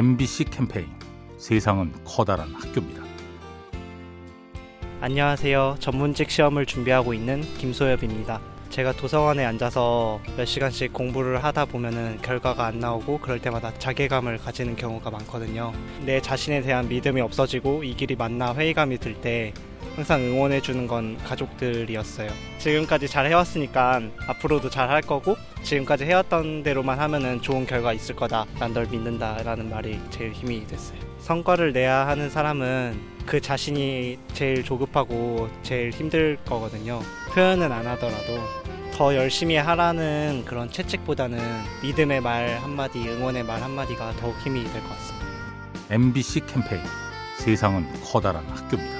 MBC 캠페인 세상은 커다란 학교입니다. 안녕하세요. 전문직 시험을 준비하고 있는 김소엽입니다. 제가 도서관에 앉아서 몇 시간씩 공부를 하다 보면은 결과가 안 나오고 그럴 때마다 자괴감을 가지는 경우가 많거든요. 내 자신에 대한 믿음이 없어지고 이 길이 맞나 회의감이 들 때 항상 응원해 주는 건 가족들이었어요. 지금까지 잘 해왔으니까 앞으로도 잘 할 거고 지금까지 해왔던 대로만 하면은 좋은 결과 있을 거다. 난 널 믿는다라는 말이 제일 힘이 됐어요. 성과를 내야 하는 사람은 그 자신이 제일 조급하고 제일 힘들 거거든요. 표현은 안 하더라도 더 열심히 하라는 그런 채찍보다는 믿음의 말 한마디, 응원의 말 한마디가 더욱 힘이 될 것 같습니다. MBC 캠페인 세상은 커다란 학교입니다.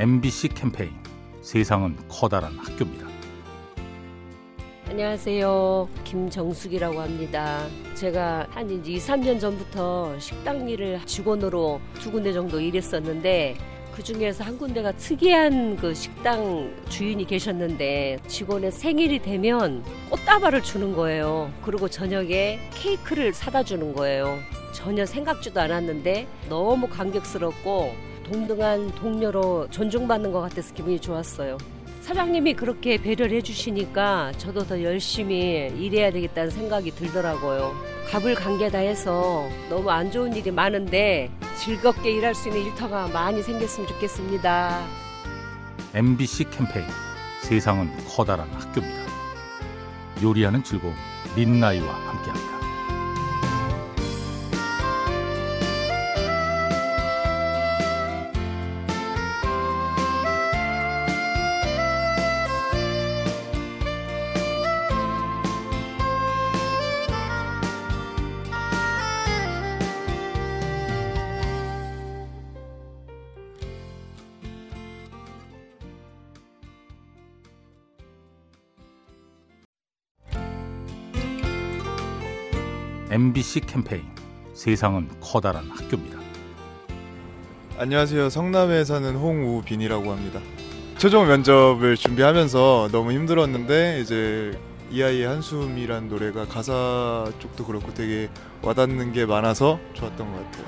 MBC 캠페인 세상은 커다란 학교입니다. 안녕하세요. 김정숙이라고 합니다. 제가 한 2, 3년 전부터 식당 일을 직원으로 두 군데 정도 일했었는데 그 중에서 한 군데가 특이한 그 식당 주인이 계셨는데 직원의 생일이 되면 꽃다발을 주는 거예요. 그리고 저녁에 케이크를 사다 주는 거예요. 전혀 생각지도 않았는데 너무 감격스럽고 동등한 동료로 존중받는 것 같아서 기분이 좋았어요. 사장님이 그렇게 배려를 해주시니까 저도 더 열심히 일해야 되겠다는 생각이 들더라고요. 갑을 관계다 해서 너무 안 좋은 일이 많은데 즐겁게 일할 수 있는 일터가 많이 생겼으면 좋겠습니다. MBC 캠페인 세상은 커다란 학교입니다. 요리하는 즐거움 민나이와 함께합니다. MBC 캠페인 세상은 커다란 학교입니다. 안녕하세요. 성남에 사는 홍우빈이라고 합니다. 최종 면접을 준비하면서 너무 힘들었는데 이제 이 아이의 한숨이란 노래가 가사 쪽도 그렇고 되게 와닿는 게 많아서 좋았던 것 같아요.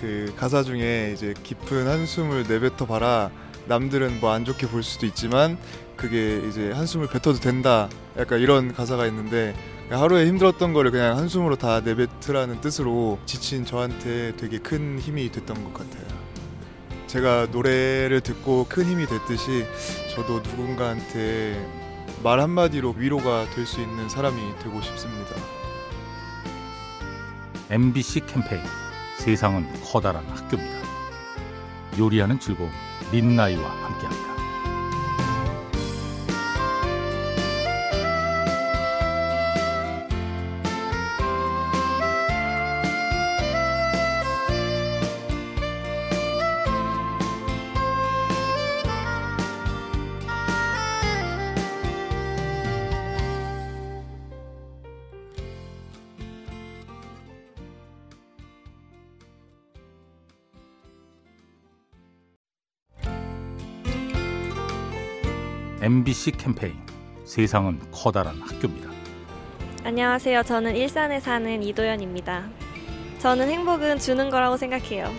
그 가사 중에 이제 깊은 한숨을 내뱉어 봐라. 남들은 뭐 안 좋게 볼 수도 있지만 그게 이제 한숨을 뱉어도 된다. 약간 이런 가사가 있는데 하루에 힘들었던 거를 그냥 한숨으로 다 내뱉으라는 뜻으로 지친 저한테 되게 큰 힘이 됐던 것 같아요. 제가 노래를 듣고 큰 힘이 됐듯이 저도 누군가한테 말 한마디로 위로가 될 수 있는 사람이 되고 싶습니다. MBC 캠페인 세상은 커다란 학교입니다. 요리하는 즐거움 민나이와 함께합니다. MBC 캠페인 세상은 커다란 학교입니다. 안녕하세요. 저는 일산에 사는 이도연입니다. 저는 행복은 주는 거라고 생각해요.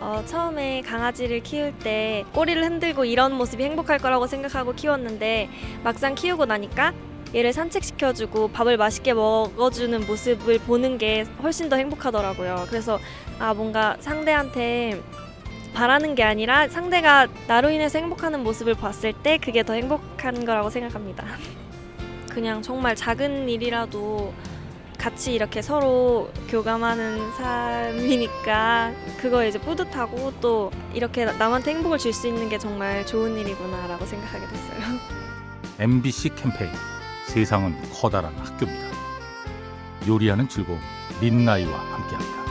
어, 처음에 강아지를 키울 때 꼬리를 흔들고 이런 모습이 행복할 거라고 생각하고 키웠는데 막상 키우고 나니까 얘를 산책시켜주고 밥을 맛있게 먹어주는 모습을 보는 게 훨씬 더 행복하더라고요. 그래서 아 뭔가 상대한테 바라는 게 아니라 상대가 나로 인해서 행복하는 모습을 봤을 때 그게 더 행복한 거라고 생각합니다. 그냥 정말 작은 일이라도 같이 이렇게 서로 교감하는 삶이니까 그거에 이제 뿌듯하고 또 이렇게 남한테 행복을 줄 수 있는 게 정말 좋은 일이구나라고 생각하게 됐어요. MBC 캠페인 세상은 커다란 학교입니다. 요리하는 즐거움 민나이와 함께합니다.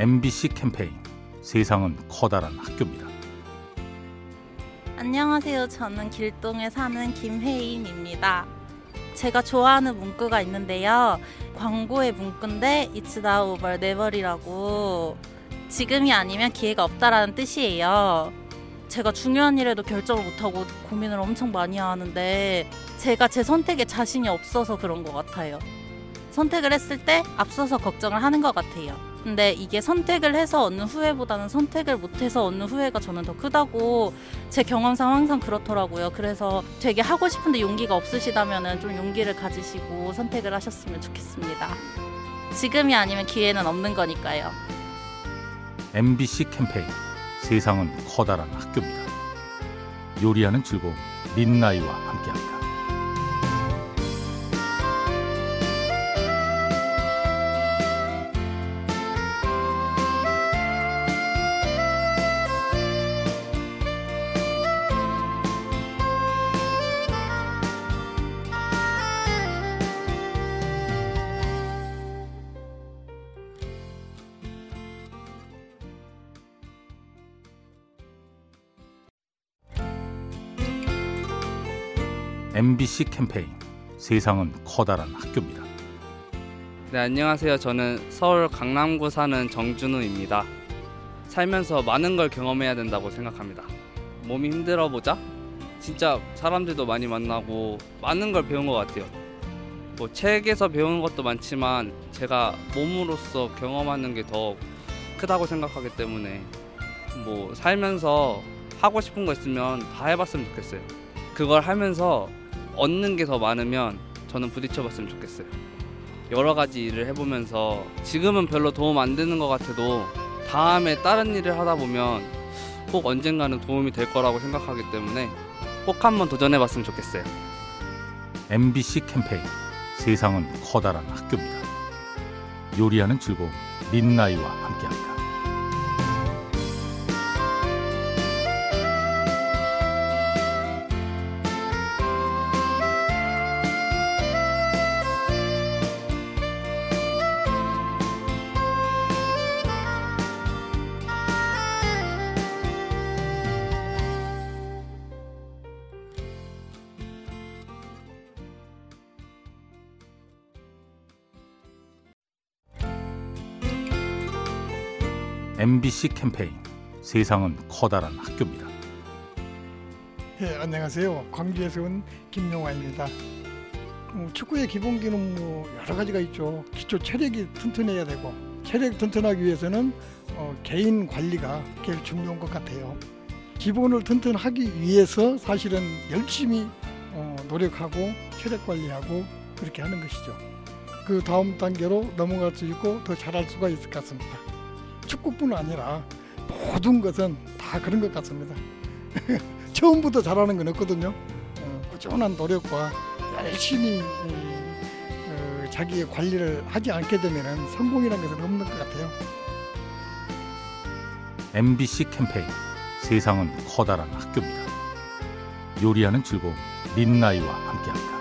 MBC 캠페인 세상은 커다란 학교입니다. 안녕하세요. 저는 길동에 사는 김혜인입니다. 제가 좋아하는 문구가 있는데요. 광고의 문구인데 It's now or never이라고 지금이 아니면 기회가 없다라는 뜻이에요. 제가 중요한 일에도 결정을 못하고 고민을 엄청 많이 하는데 제가 제 선택에 자신이 없어서 그런 것 같아요. 선택을 했을 때 앞서서 걱정을 하는 것 같아요. 근데 이게 선택을 해서 얻는 후회보다는 선택을 못해서 얻는 후회가 저는 더 크다고 제 경험상 항상 그렇더라고요. 그래서 되게 하고 싶은데 용기가 없으시다면 좀 용기를 가지시고 선택을 하셨으면 좋겠습니다. 지금이 아니면 기회는 없는 거니까요. MBC 캠페인 세상은 커다란 학교입니다. 요리하는 즐거움 민나이와 함께합니다. MBC 캠페인 세상은 커다란 학교입니다. 네, 안녕하세요. 저는 서울 강남구 사는 정준우입니다. 살면서 많은 걸 경험해야 된다고 생각합니다. 몸이 힘들어 보자. 진짜 사람들도 많이 만나고 많은 걸 배운 것 같아요. 뭐 책에서 배우는 것도 많지만 제가 몸으로서 경험하는 게 더 크다고 생각하기 때문에 뭐 살면서 하고 싶은 거 있으면 다 해봤으면 좋겠어요. 그걸 하면서 얻는 게 더 많으면 저는 부딪혀봤으면 좋겠어요. 여러 가지 일을 해보면서 지금은 별로 도움 안 되는 것 같아도 다음에 다른 일을 하다 보면 꼭 언젠가는 도움이 될 거라고 생각하기 때문에 꼭 한번 도전해봤으면 좋겠어요. MBC 캠페인 세상은 커다란 학교입니다. 요리하는 즐거움 민나이와 함께합니다. MBC 캠페인 세상은 커다란 학교입니다. 예, 안녕하세요. 광주에서 온 김용화입니다. 어, 축구의 기본기는 뭐 여러 가지가 있죠. 기초 체력이 튼튼해야 되고 체력 튼튼하기 위해서는 어, 개인 관리가 제일 중요한 것 같아요. 기본을 튼튼하기 위해서 사실은 열심히 어, 노력하고 체력 관리하고 그렇게 하는 것이죠. 그 다음 단계로 넘어갈 수 있고 더 잘할 수가 있을 것 같습니다. 축구뿐 아니라 모든 것은 다 그런 것 같습니다. 처음부터 잘하는 건 없거든요. 어, 꾸준한 노력과 열심히 어, 자기의 관리를 하지 않게 되면 성공이라는 것은 없는 것 같아요. MBC 캠페인 세상은 커다란 학교입니다. 요리하는 즐거움 민나이와 함께합니다.